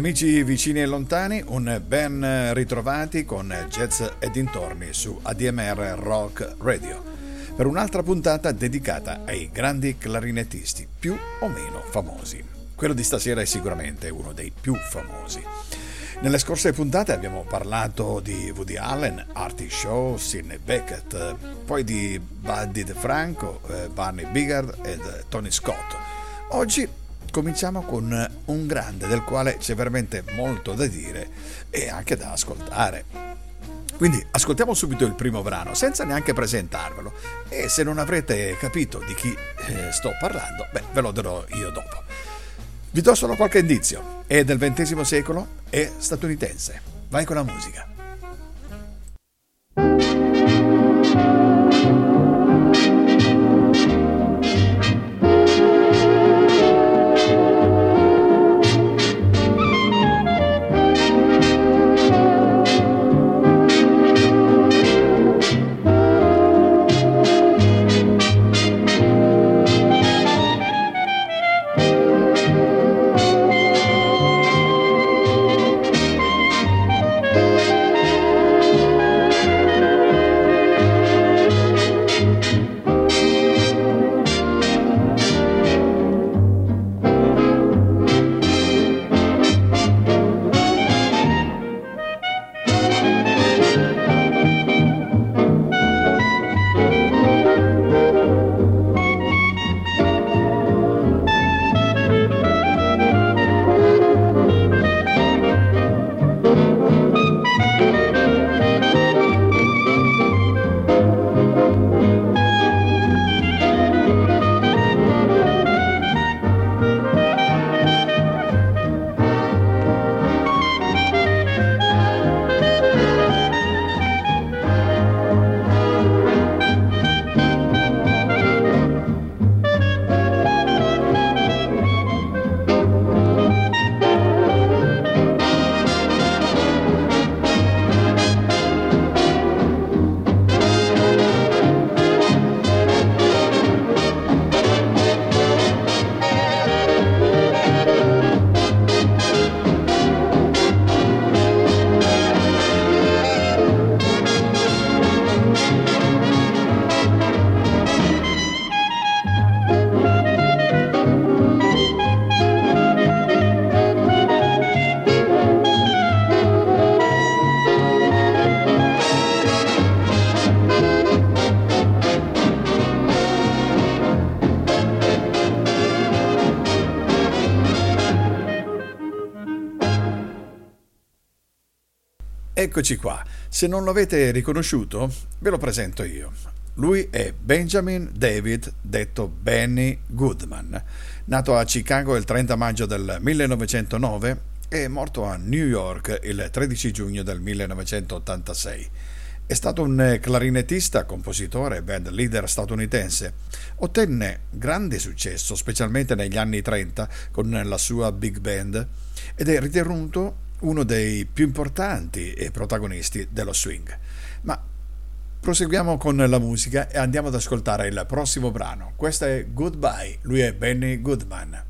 Amici vicini e lontani, un ben ritrovati con Jazz e dintorni su ADMR Rock Radio per un'altra puntata dedicata ai grandi clarinettisti più o meno famosi. Quello di stasera è sicuramente uno dei più famosi. Nelle scorse puntate abbiamo parlato di Woody Allen, Artie Shaw, Sidney Beckett, poi di Buddy DeFranco, eh, Barney Bigard ed Tony Scott. Oggi cominciamo con un grande del quale c'è veramente molto da dire e anche da ascoltare. Quindi ascoltiamo subito il primo brano senza neanche presentarvelo e se non avrete capito di chi eh, sto parlando, beh, ve lo dirò io dopo. Vi do solo qualche indizio, è del XX secolo, è statunitense. Vai con la musica. Eccoci qua. Se non lo avete riconosciuto, ve lo presento io. Lui è Benjamin David, detto Benny Goodman. Nato a Chicago il 30 maggio del 1909 e morto a New York il 13 giugno del 1986. È stato un clarinettista, compositore e band leader statunitense. Ottenne grande successo, specialmente negli anni 30, con la sua big band, ed è ritenuto uno dei più importanti e protagonisti dello swing. Ma proseguiamo con la musica e andiamo ad ascoltare il prossimo brano. Questo è Goodbye, lui è Benny Goodman.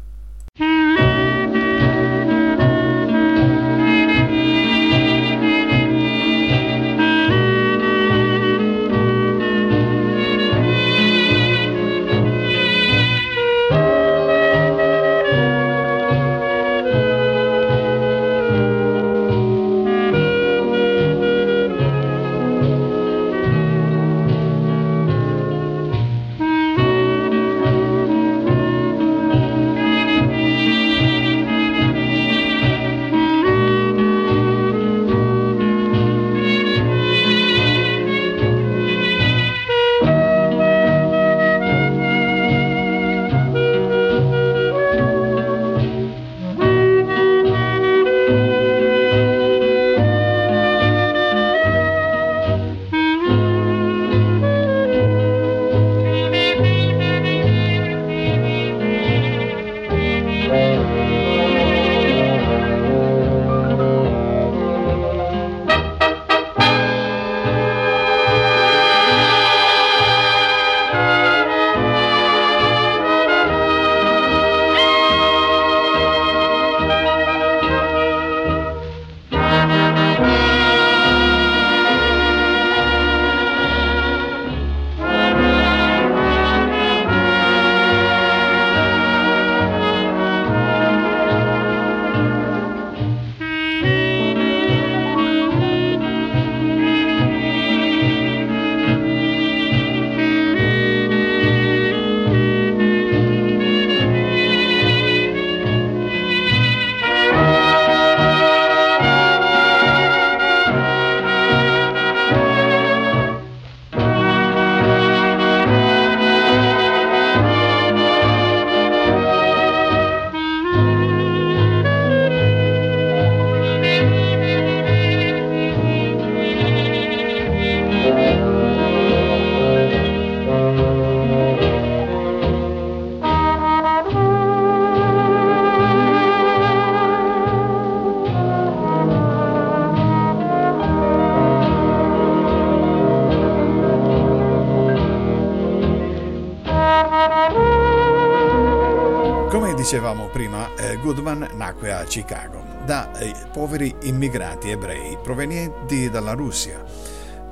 Chicago da eh, poveri immigrati ebrei provenienti dalla Russia.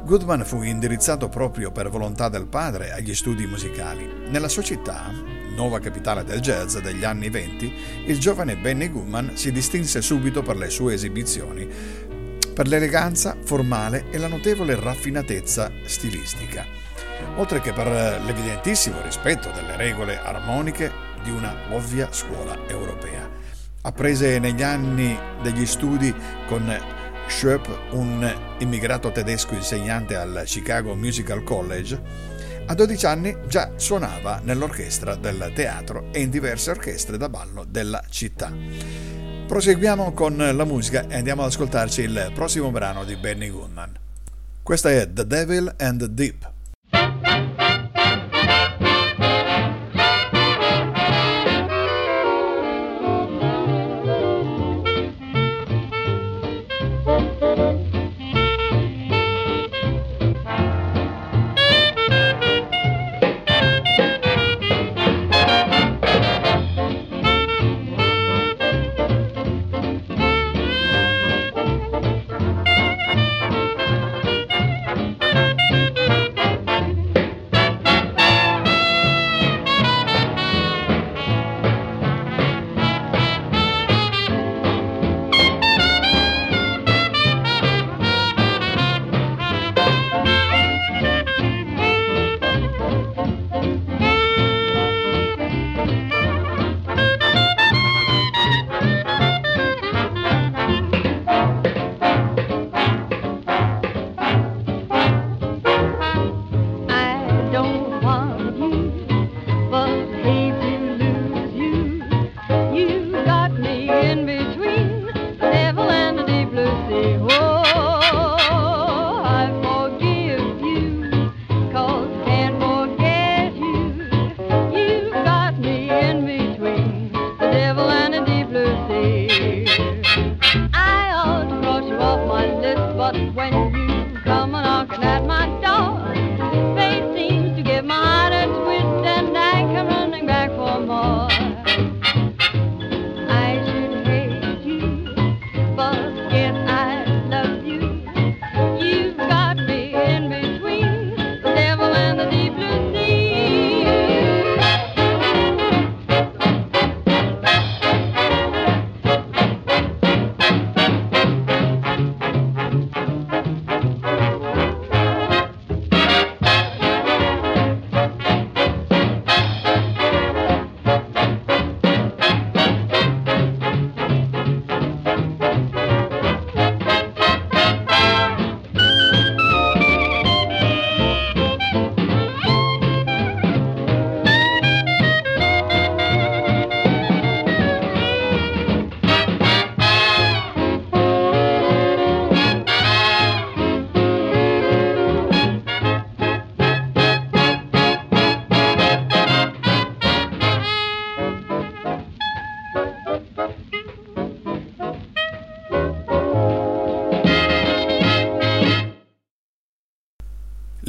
Goodman fu indirizzato proprio per volontà del padre agli studi musicali. Nella sua città, nuova capitale del jazz degli anni venti, il giovane Benny Goodman si distinse subito per le sue esibizioni, per l'eleganza formale e la notevole raffinatezza stilistica, oltre che per l'evidentissimo rispetto delle regole armoniche di una ovvia scuola europea. Apprese negli anni degli studi con Schoep, un immigrato tedesco insegnante al Chicago Musical College, a 12 anni già suonava nell'orchestra del teatro e in diverse orchestre da ballo della città. Proseguiamo con la musica e andiamo ad ascoltarci il prossimo brano di Benny Goodman. Questa è The Devil and the Deep.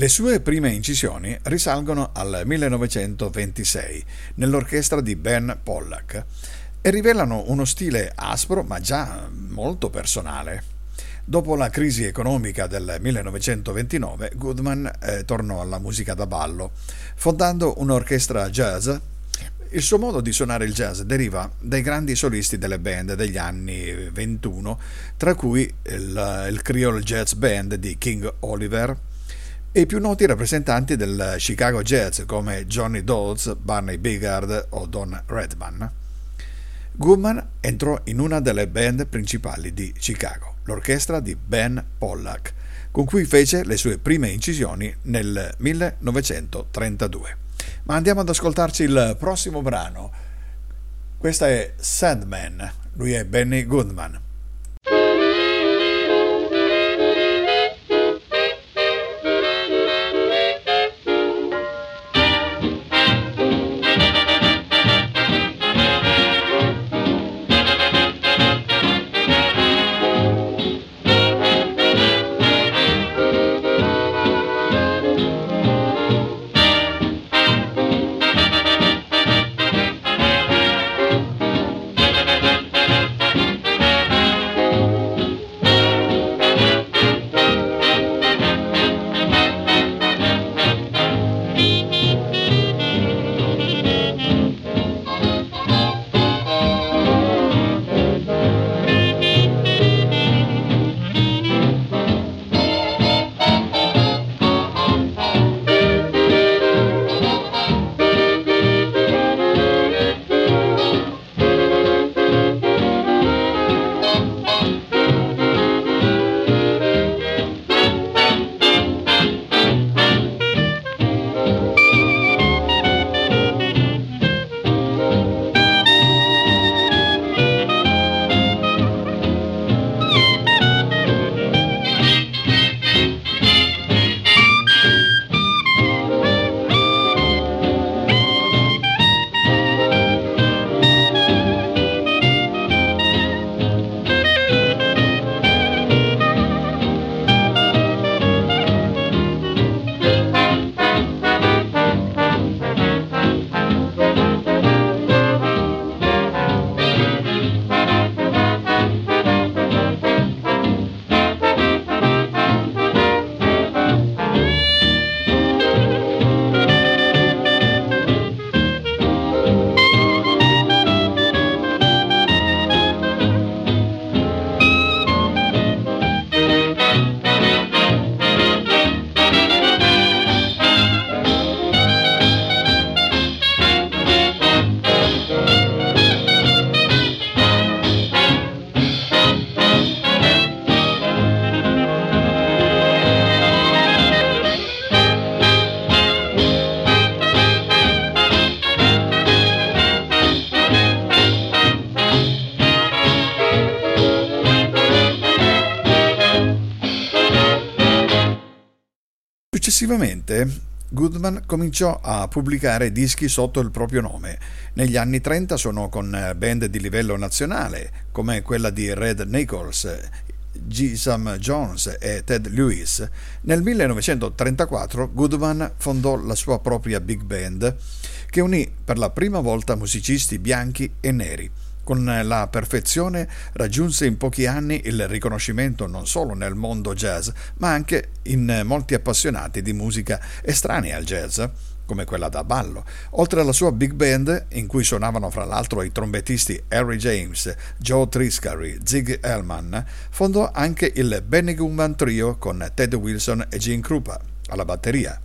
Sue prime incisioni risalgono al 1926 nell'orchestra di Ben Pollack e rivelano uno stile aspro ma già molto personale. Dopo la crisi economica del 1929, Goodman eh, tornò alla musica da ballo, fondando un'orchestra jazz. Il suo modo di suonare il jazz deriva dai grandi solisti delle band degli anni 21, tra cui il, il Creole Jazz Band di King Oliver, e i più noti rappresentanti del Chicago Jazz come Johnny Dodds, Barney Bigard o Don Redman. Goodman entrò in una delle band principali di Chicago, l'orchestra di Ben Pollack, con cui fece le sue prime incisioni nel 1932. Ma andiamo ad ascoltarci il prossimo brano. Questa è Sandman, lui è Benny Goodman. Cominciò a pubblicare dischi sotto il proprio nome. Negli anni 30 suonò con band di livello nazionale, come quella di Red Nichols, G. Sam Jones e Ted Lewis. Nel 1934 Goodman fondò la sua propria big band, che unì per la prima volta musicisti bianchi e neri. Con la perfezione raggiunse in pochi anni il riconoscimento non solo nel mondo jazz, ma anche in molti appassionati di musica estranea al jazz, come quella da ballo. Oltre alla sua big band, in cui suonavano fra l'altro i trombettisti Harry James, Joe Triscary, Zig Elman, fondò anche il Benny Goodman Trio con Ted Wilson e Gene Krupa alla batteria.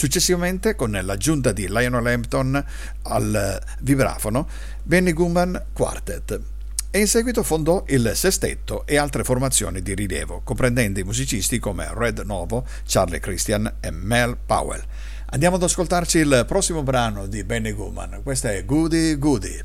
Successivamente, con l'aggiunta di Lionel Hampton al vibrafono, Benny Goodman Quartet e in seguito fondò il Sestetto e altre formazioni di rilievo, comprendendo i musicisti come Red Novo, Charlie Christian e Mel Powell. Andiamo ad ascoltarci il prossimo brano di Benny Goodman, questa è Goody Goody.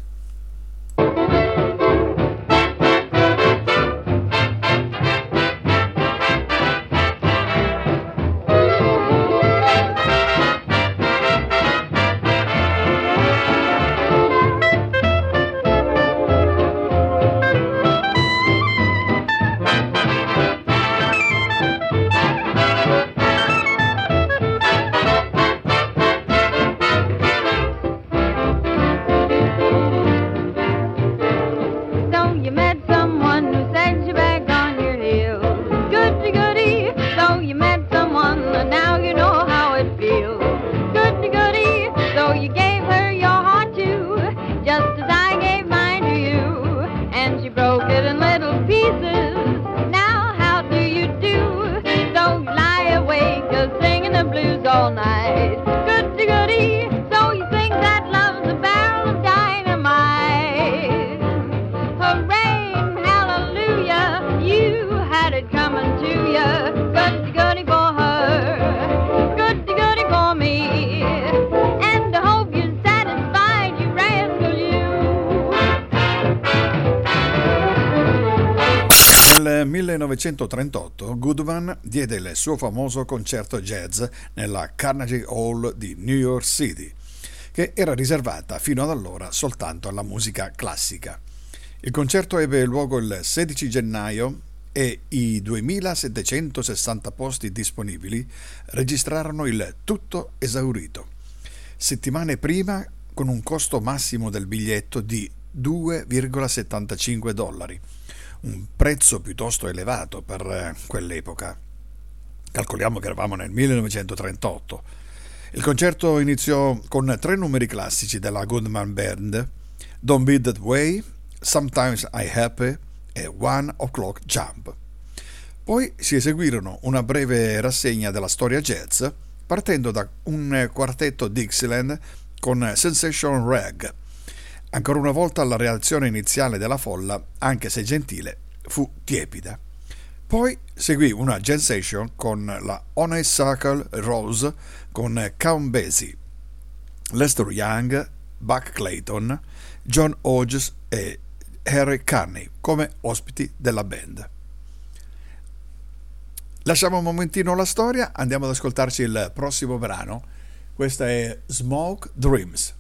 1938 Goodman diede il suo famoso concerto jazz nella Carnegie Hall di New York City, che era riservata fino ad allora soltanto alla musica classica. Il concerto ebbe luogo il 16 gennaio e i 2760 posti disponibili registrarono il tutto esaurito. Settimane prima con un costo massimo del biglietto di 2,75 dollari un prezzo piuttosto elevato per eh, quell'epoca. Calcoliamo che eravamo nel 1938. Il concerto iniziò con tre numeri classici della Goodman Band, Don't Be That Way, Sometimes I Happy e One O'Clock Jump. Poi si eseguirono una breve rassegna della storia jazz, partendo da un quartetto Dixieland con Sensation Rag, Ancora una volta la reazione iniziale della folla, anche se gentile, fu tiepida. Poi seguì una jam session con la Honeysuckle Rose con Count Basie, Lester Young, Buck Clayton, John Hodges e Harry Carney come ospiti della band. Lasciamo un momentino la storia, andiamo ad ascoltarci il prossimo brano. Questa è Smoke Dreams.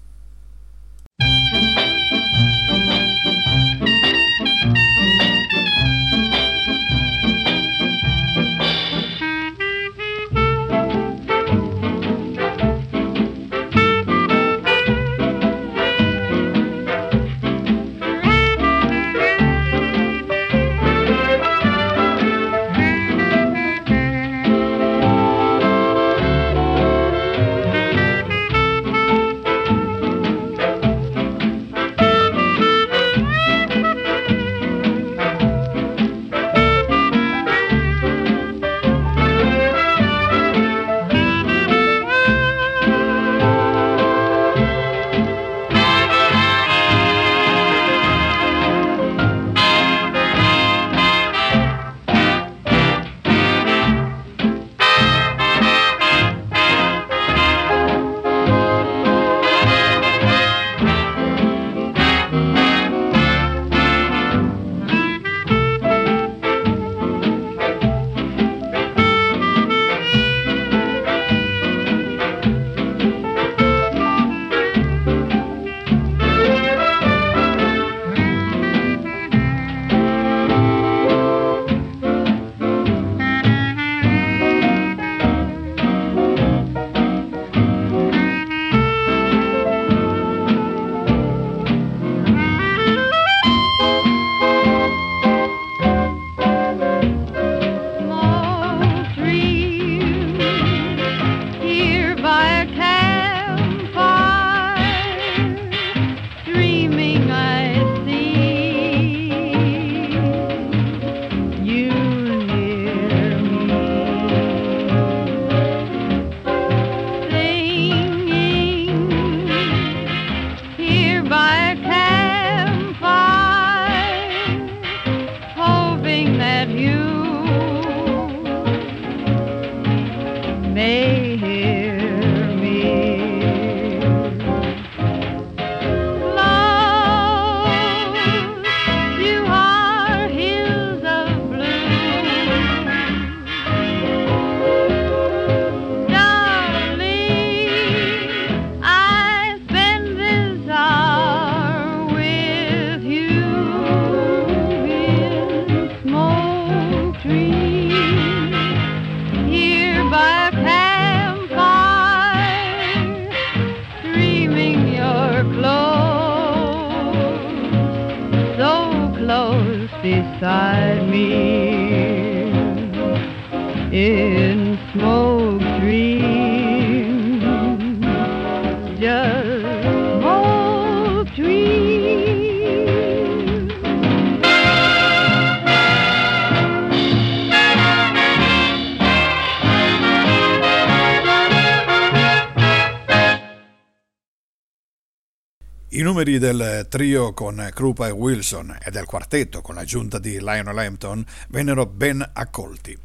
Numeri del trio con Krupa e Wilson e del quartetto con l'aggiunta di Lionel Hampton vennero ben accolti.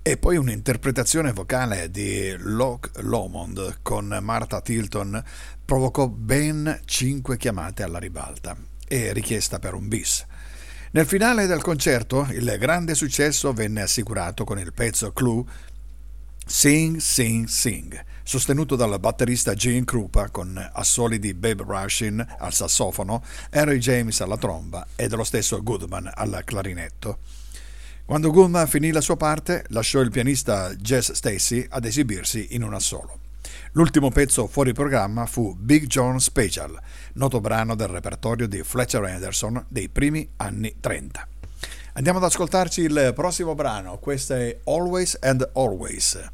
E poi un'interpretazione vocale di Locke Lomond con Martha Tilton provocò ben cinque chiamate alla ribalta e richiesta per un bis. Nel finale del concerto il grande successo venne assicurato con il pezzo Clue Sing, Sing, Sing sostenuto dal batterista Gene Krupa con assoli di Babe Rushin al sassofono, Henry James alla tromba e dello stesso Goodman al clarinetto. Quando Goodman finì la sua parte, lasciò il pianista Jess Stacy ad esibirsi in un assolo. L'ultimo pezzo fuori programma fu Big John Special, noto brano del repertorio di Fletcher Anderson dei primi anni 30. Andiamo ad ascoltarci il prossimo brano, questo è Always and Always.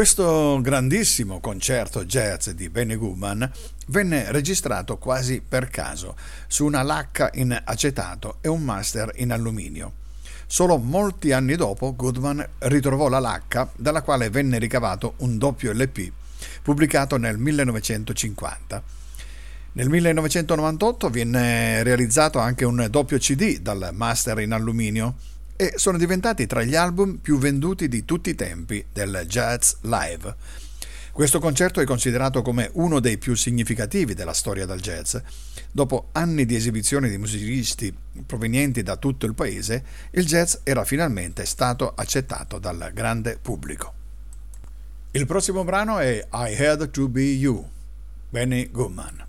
Questo grandissimo concerto jazz di Benny Goodman venne registrato quasi per caso su una lacca in acetato e un master in alluminio. Solo molti anni dopo Goodman ritrovò la lacca dalla quale venne ricavato un doppio LP pubblicato nel 1950. Nel 1998 viene realizzato anche un doppio CD dal master in alluminio e sono diventati tra gli album più venduti di tutti i tempi del Jazz Live. Questo concerto è considerato come uno dei più significativi della storia del jazz. Dopo anni di esibizioni di musicisti provenienti da tutto il paese, il jazz era finalmente stato accettato dal grande pubblico. Il prossimo brano è I Had to Be You, Benny Goodman.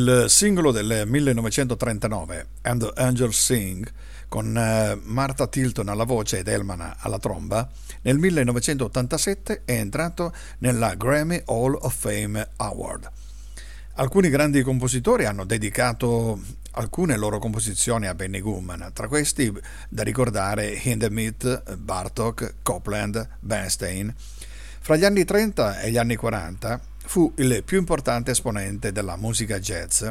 Il singolo del 1939, And the Angels Sing, con eh, Martha Tilton alla voce ed Elman alla tromba, nel 1987 è entrato nella Grammy Hall of Fame Award. Alcuni grandi compositori hanno dedicato alcune loro composizioni a Benny Goodman, tra questi da ricordare Hindemith, Bartok, Copland, Bernstein. Fra gli anni 30 e gli anni 40 fu il più importante esponente della musica jazz,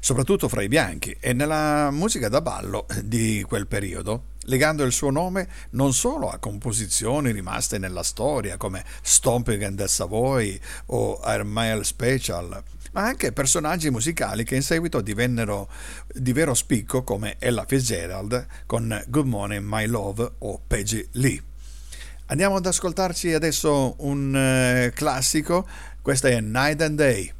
soprattutto fra i bianchi e nella musica da ballo di quel periodo, legando il suo nome non solo a composizioni rimaste nella storia come Stomping and the Savoy o Air Mail Special, ma anche personaggi musicali che in seguito divennero di vero spicco come Ella Fitzgerald con Good Morning My Love o Peggy Lee. Andiamo ad ascoltarci adesso un eh, classico, questa è Night and Day.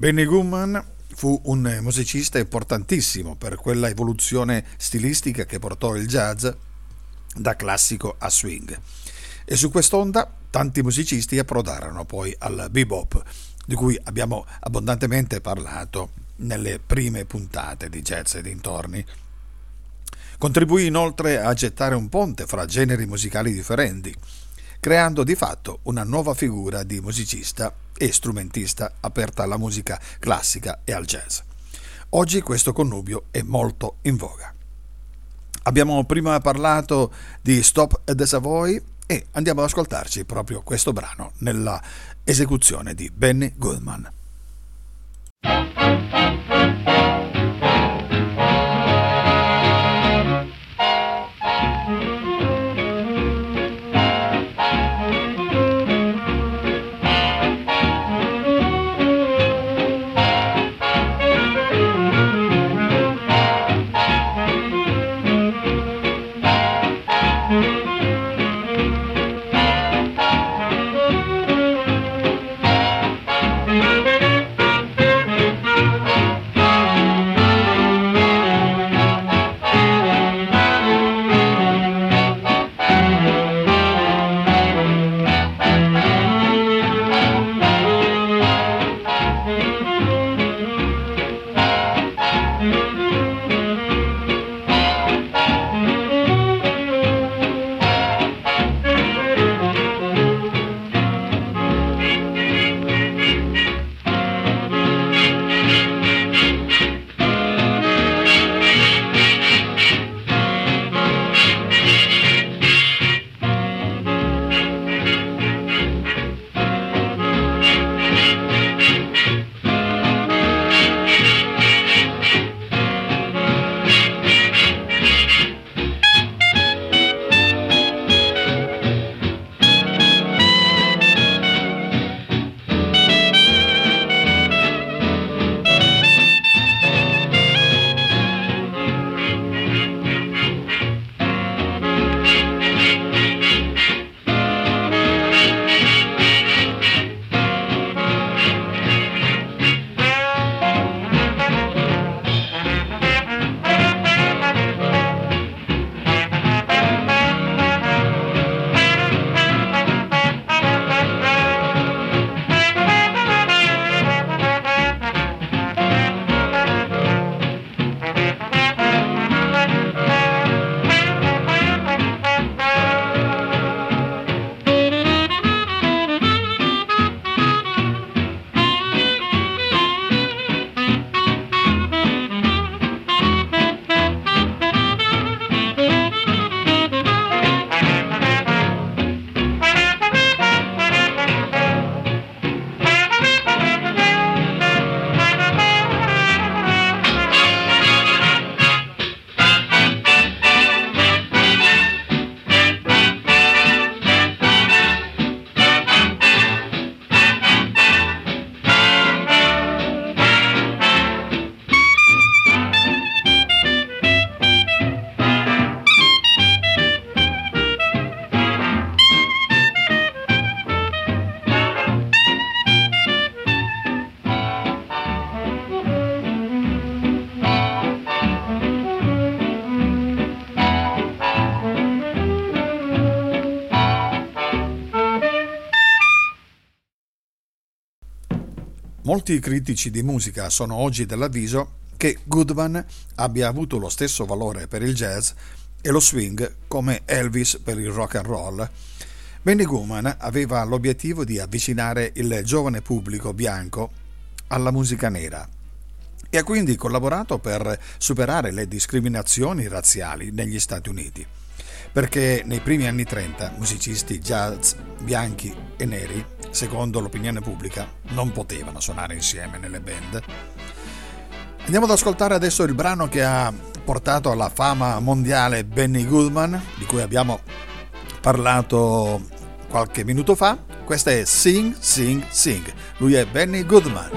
Benny Goodman fu un musicista importantissimo per quella evoluzione stilistica che portò il jazz da classico a swing. E su quest'onda tanti musicisti approdarono poi al bebop, di cui abbiamo abbondantemente parlato nelle prime puntate di Jazz e dintorni. Contribuì inoltre a gettare un ponte fra generi musicali differenti, creando di fatto una nuova figura di musicista e strumentista aperta alla musica classica e al jazz. Oggi questo connubio è molto in voga. Abbiamo prima parlato di Stop at the Savoy e andiamo ad ascoltarci proprio questo brano nella esecuzione di Benny Goodman. Molti critici di musica sono oggi dell'avviso che Goodman abbia avuto lo stesso valore per il jazz e lo swing come Elvis per il rock and roll. Benny Goodman aveva l'obiettivo di avvicinare il giovane pubblico bianco alla musica nera e ha quindi collaborato per superare le discriminazioni razziali negli Stati Uniti perché nei primi anni 30 musicisti jazz bianchi e neri, secondo l'opinione pubblica, non potevano suonare insieme nelle band. Andiamo ad ascoltare adesso il brano che ha portato alla fama mondiale Benny Goodman, di cui abbiamo parlato qualche minuto fa. Questa è Sing, Sing, Sing. Lui è Benny Goodman.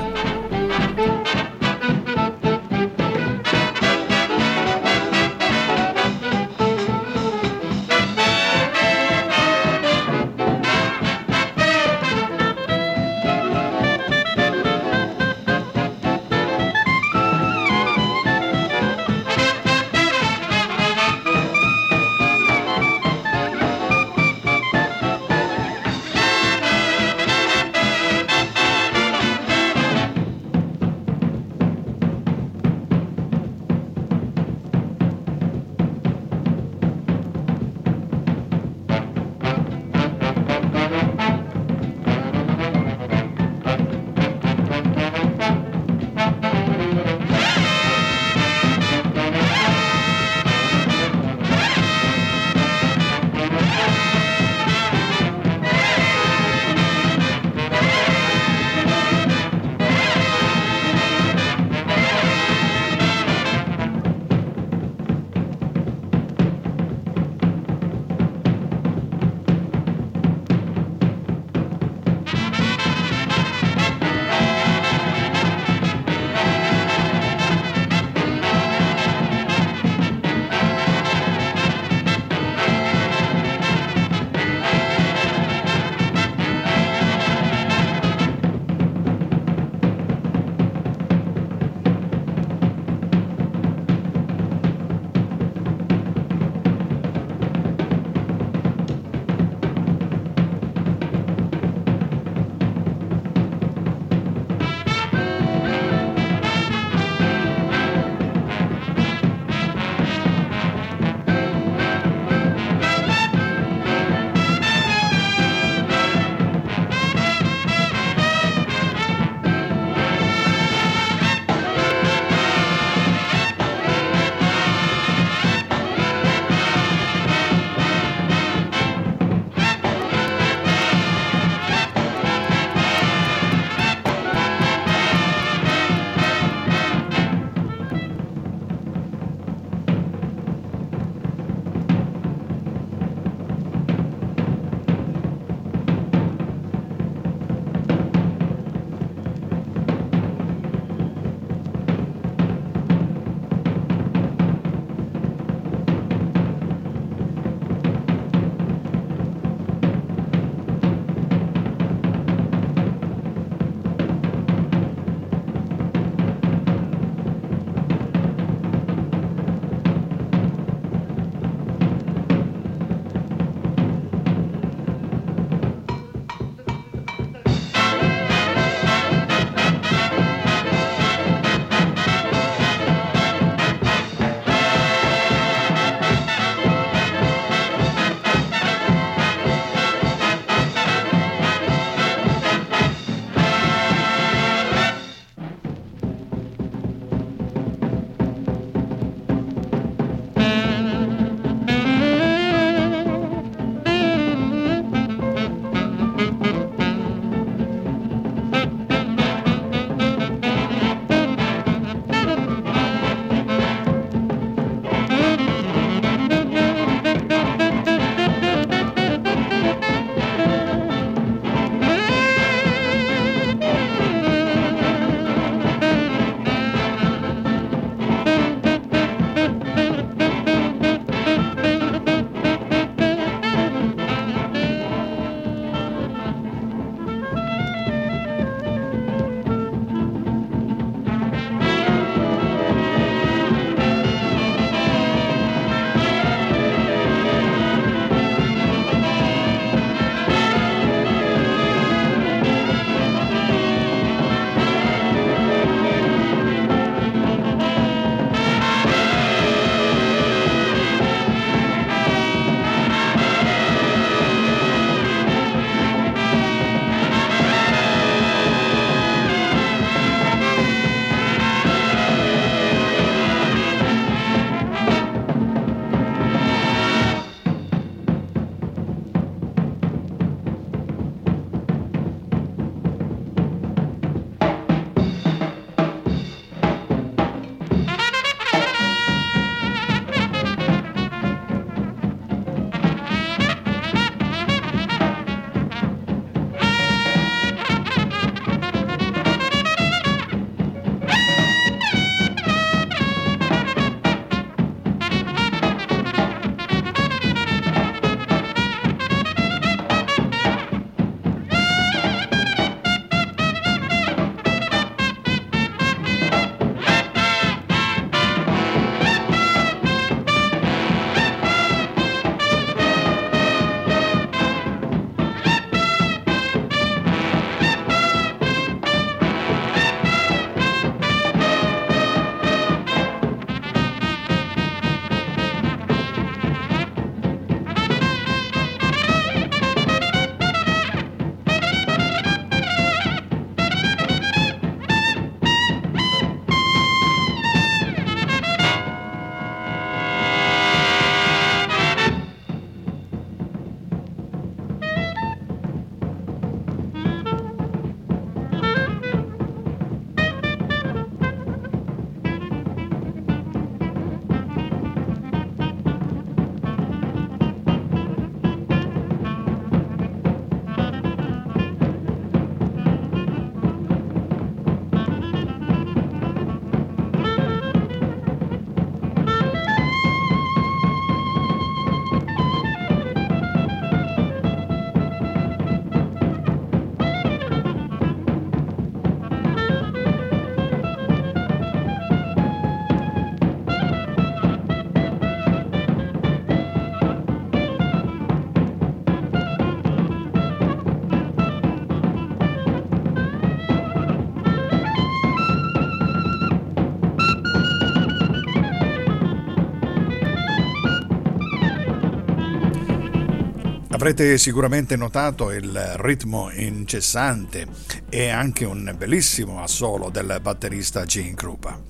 Avrete sicuramente notato il ritmo incessante e anche un bellissimo assolo del batterista Gene Krupa.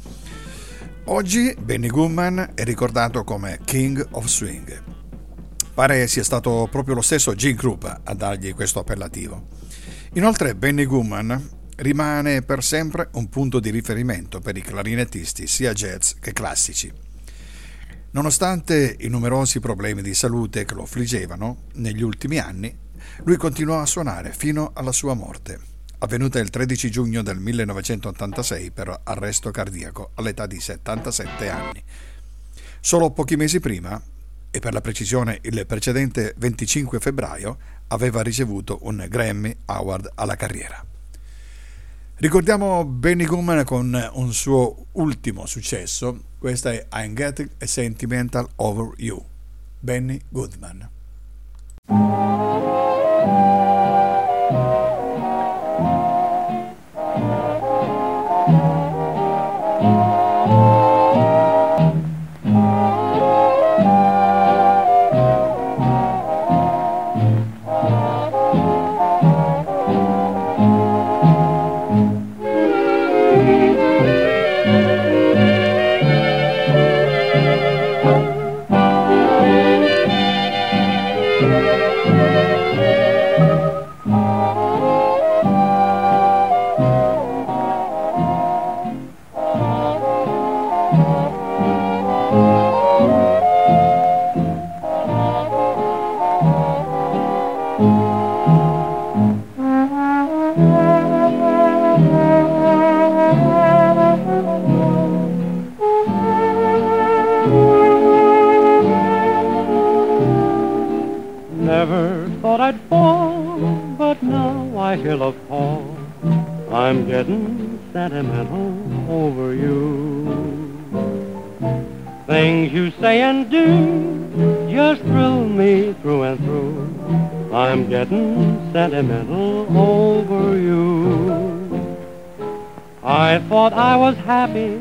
Oggi Benny Goodman è ricordato come King of Swing. Pare sia stato proprio lo stesso Gene Krupa a dargli questo appellativo. Inoltre Benny Goodman rimane per sempre un punto di riferimento per i clarinettisti sia jazz che classici. Nonostante i numerosi problemi di salute che lo affliggevano negli ultimi anni, lui continuò a suonare fino alla sua morte, avvenuta il 13 giugno del 1986 per arresto cardiaco all'età di 77 anni. Solo pochi mesi prima, e per la precisione il precedente 25 febbraio, aveva ricevuto un Grammy Award alla carriera. Ricordiamo Benny Goodman con un suo ultimo successo, questa è I'm Getting a Sentimental Over You, Benny Goodman. I thought I was happy,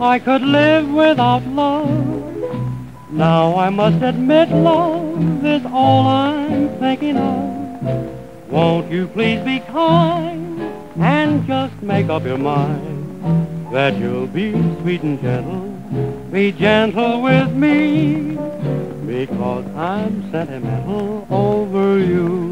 I could live without love. Now I must admit love is all I'm thinking of. Won't you please be kind and just make up your mind that you'll be sweet and gentle. Be gentle with me because I'm sentimental over you.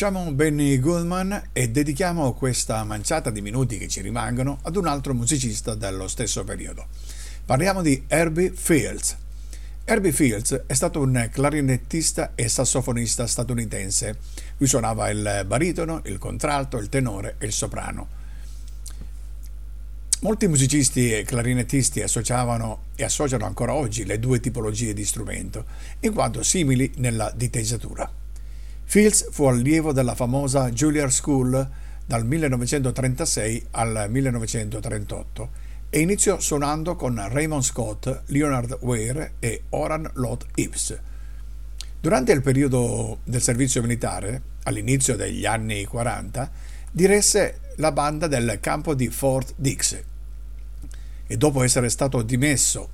Lasciamo Benny Goodman e dedichiamo questa manciata di minuti che ci rimangono ad un altro musicista dello stesso periodo. Parliamo di Herbie Fields. Herbie Fields è stato un clarinettista e sassofonista statunitense. Lui suonava il baritono, il contralto, il tenore e il soprano. Molti musicisti e clarinettisti associavano e associano ancora oggi le due tipologie di strumento, in quanto simili nella diteggiatura. Fields fu allievo della famosa Juilliard School dal 1936 al 1938 e iniziò suonando con Raymond Scott, Leonard Ware e Oran Lot Ives. Durante il periodo del servizio militare, all'inizio degli anni 40, diresse la banda del campo di Fort Dix. e dopo essere stato dimesso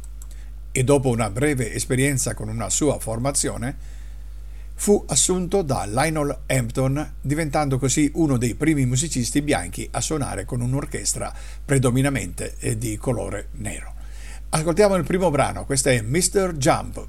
e dopo una breve esperienza con una sua formazione, fu assunto da Lionel Hampton, diventando così uno dei primi musicisti bianchi a suonare con un'orchestra predominamente di colore nero. Ascoltiamo il primo brano, questo è Mr. Jump.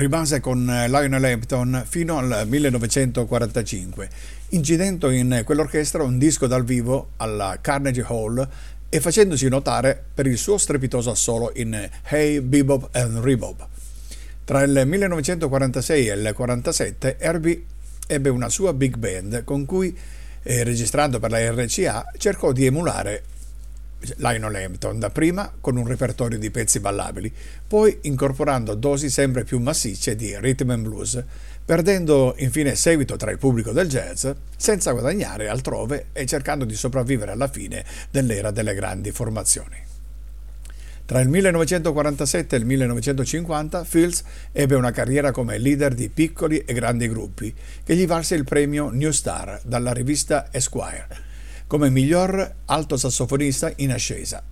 Rimase con Lionel Hampton fino al 1945, incidendo in quell'orchestra un disco dal vivo alla Carnegie Hall e facendosi notare per il suo strepitoso assolo in Hey Bebop and Rebop. Tra il 1946 e il 1947 Herbie ebbe una sua big band con cui, eh, registrando per la RCA, cercò di emulare Lionel Hampton, dapprima con un repertorio di pezzi ballabili, poi incorporando dosi sempre più massicce di rhythm and blues, perdendo infine seguito tra il pubblico del jazz, senza guadagnare altrove e cercando di sopravvivere alla fine dell'era delle grandi formazioni. Tra il 1947 e il 1950 Fields ebbe una carriera come leader di piccoli e grandi gruppi, che gli valse il premio New Star dalla rivista Esquire come miglior alto sassofonista in ascesa.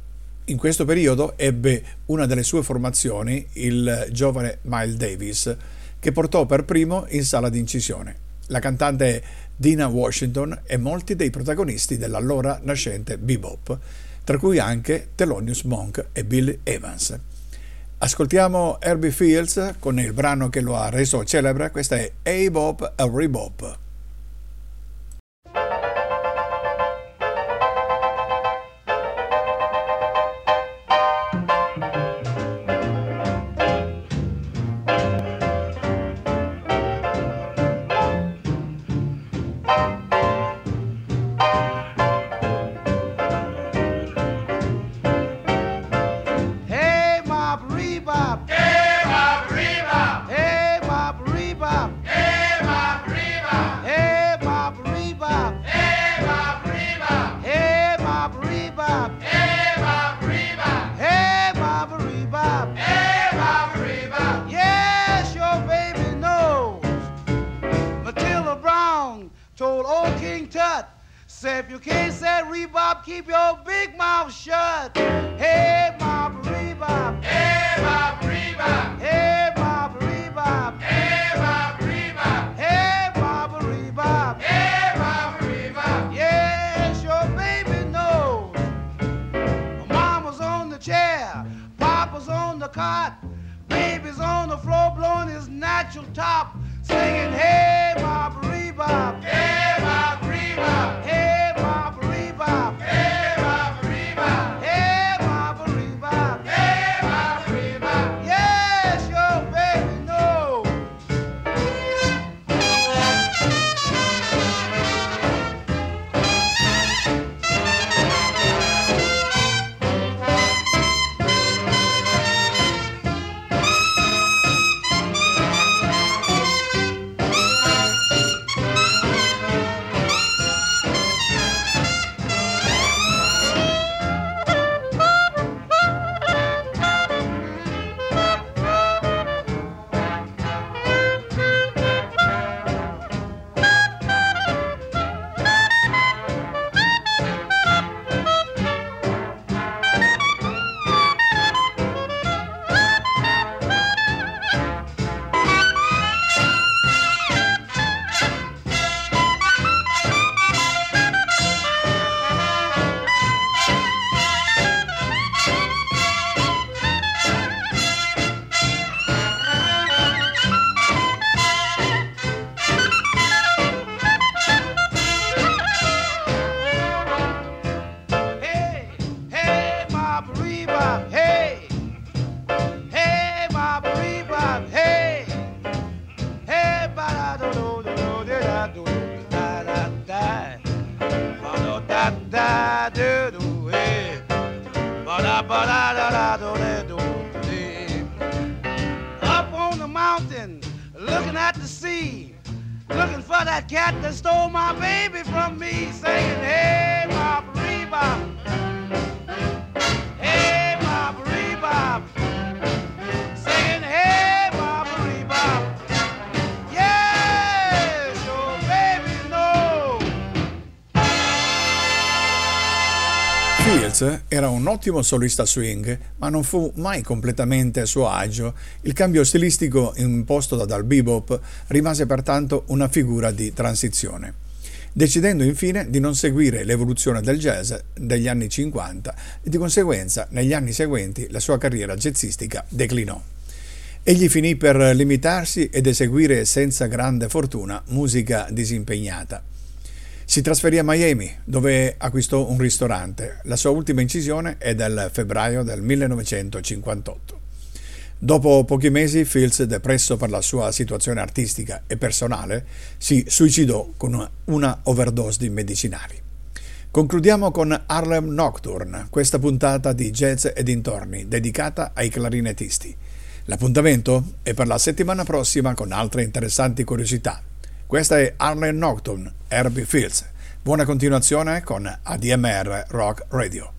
In questo periodo ebbe una delle sue formazioni il giovane Miles Davis, che portò per primo in sala d'incisione la cantante Dina Washington e molti dei protagonisti dell'allora nascente bebop, tra cui anche Thelonious Monk e Bill Evans. Ascoltiamo Herbie Fields con il brano che lo ha reso celebre, questa è A-Bop a Rebop. Ottimo solista swing, ma non fu mai completamente a suo agio. Il cambio stilistico imposto da dal bebop rimase pertanto una figura di transizione. Decidendo infine di non seguire l'evoluzione del jazz degli anni 50 e di conseguenza negli anni seguenti la sua carriera jazzistica declinò. Egli finì per limitarsi ed eseguire senza grande fortuna musica disimpegnata. Si trasferì a Miami, dove acquistò un ristorante. La sua ultima incisione è del febbraio del 1958. Dopo pochi mesi, Fields, depresso per la sua situazione artistica e personale, si suicidò con una overdose di medicinali. Concludiamo con Harlem Nocturne, questa puntata di Jazz e dintorni, dedicata ai clarinettisti. L'appuntamento è per la settimana prossima con altre interessanti curiosità. Questa è Harlem Nocturne, Herbie Fields. Buona continuazione con ADMR Rock Radio.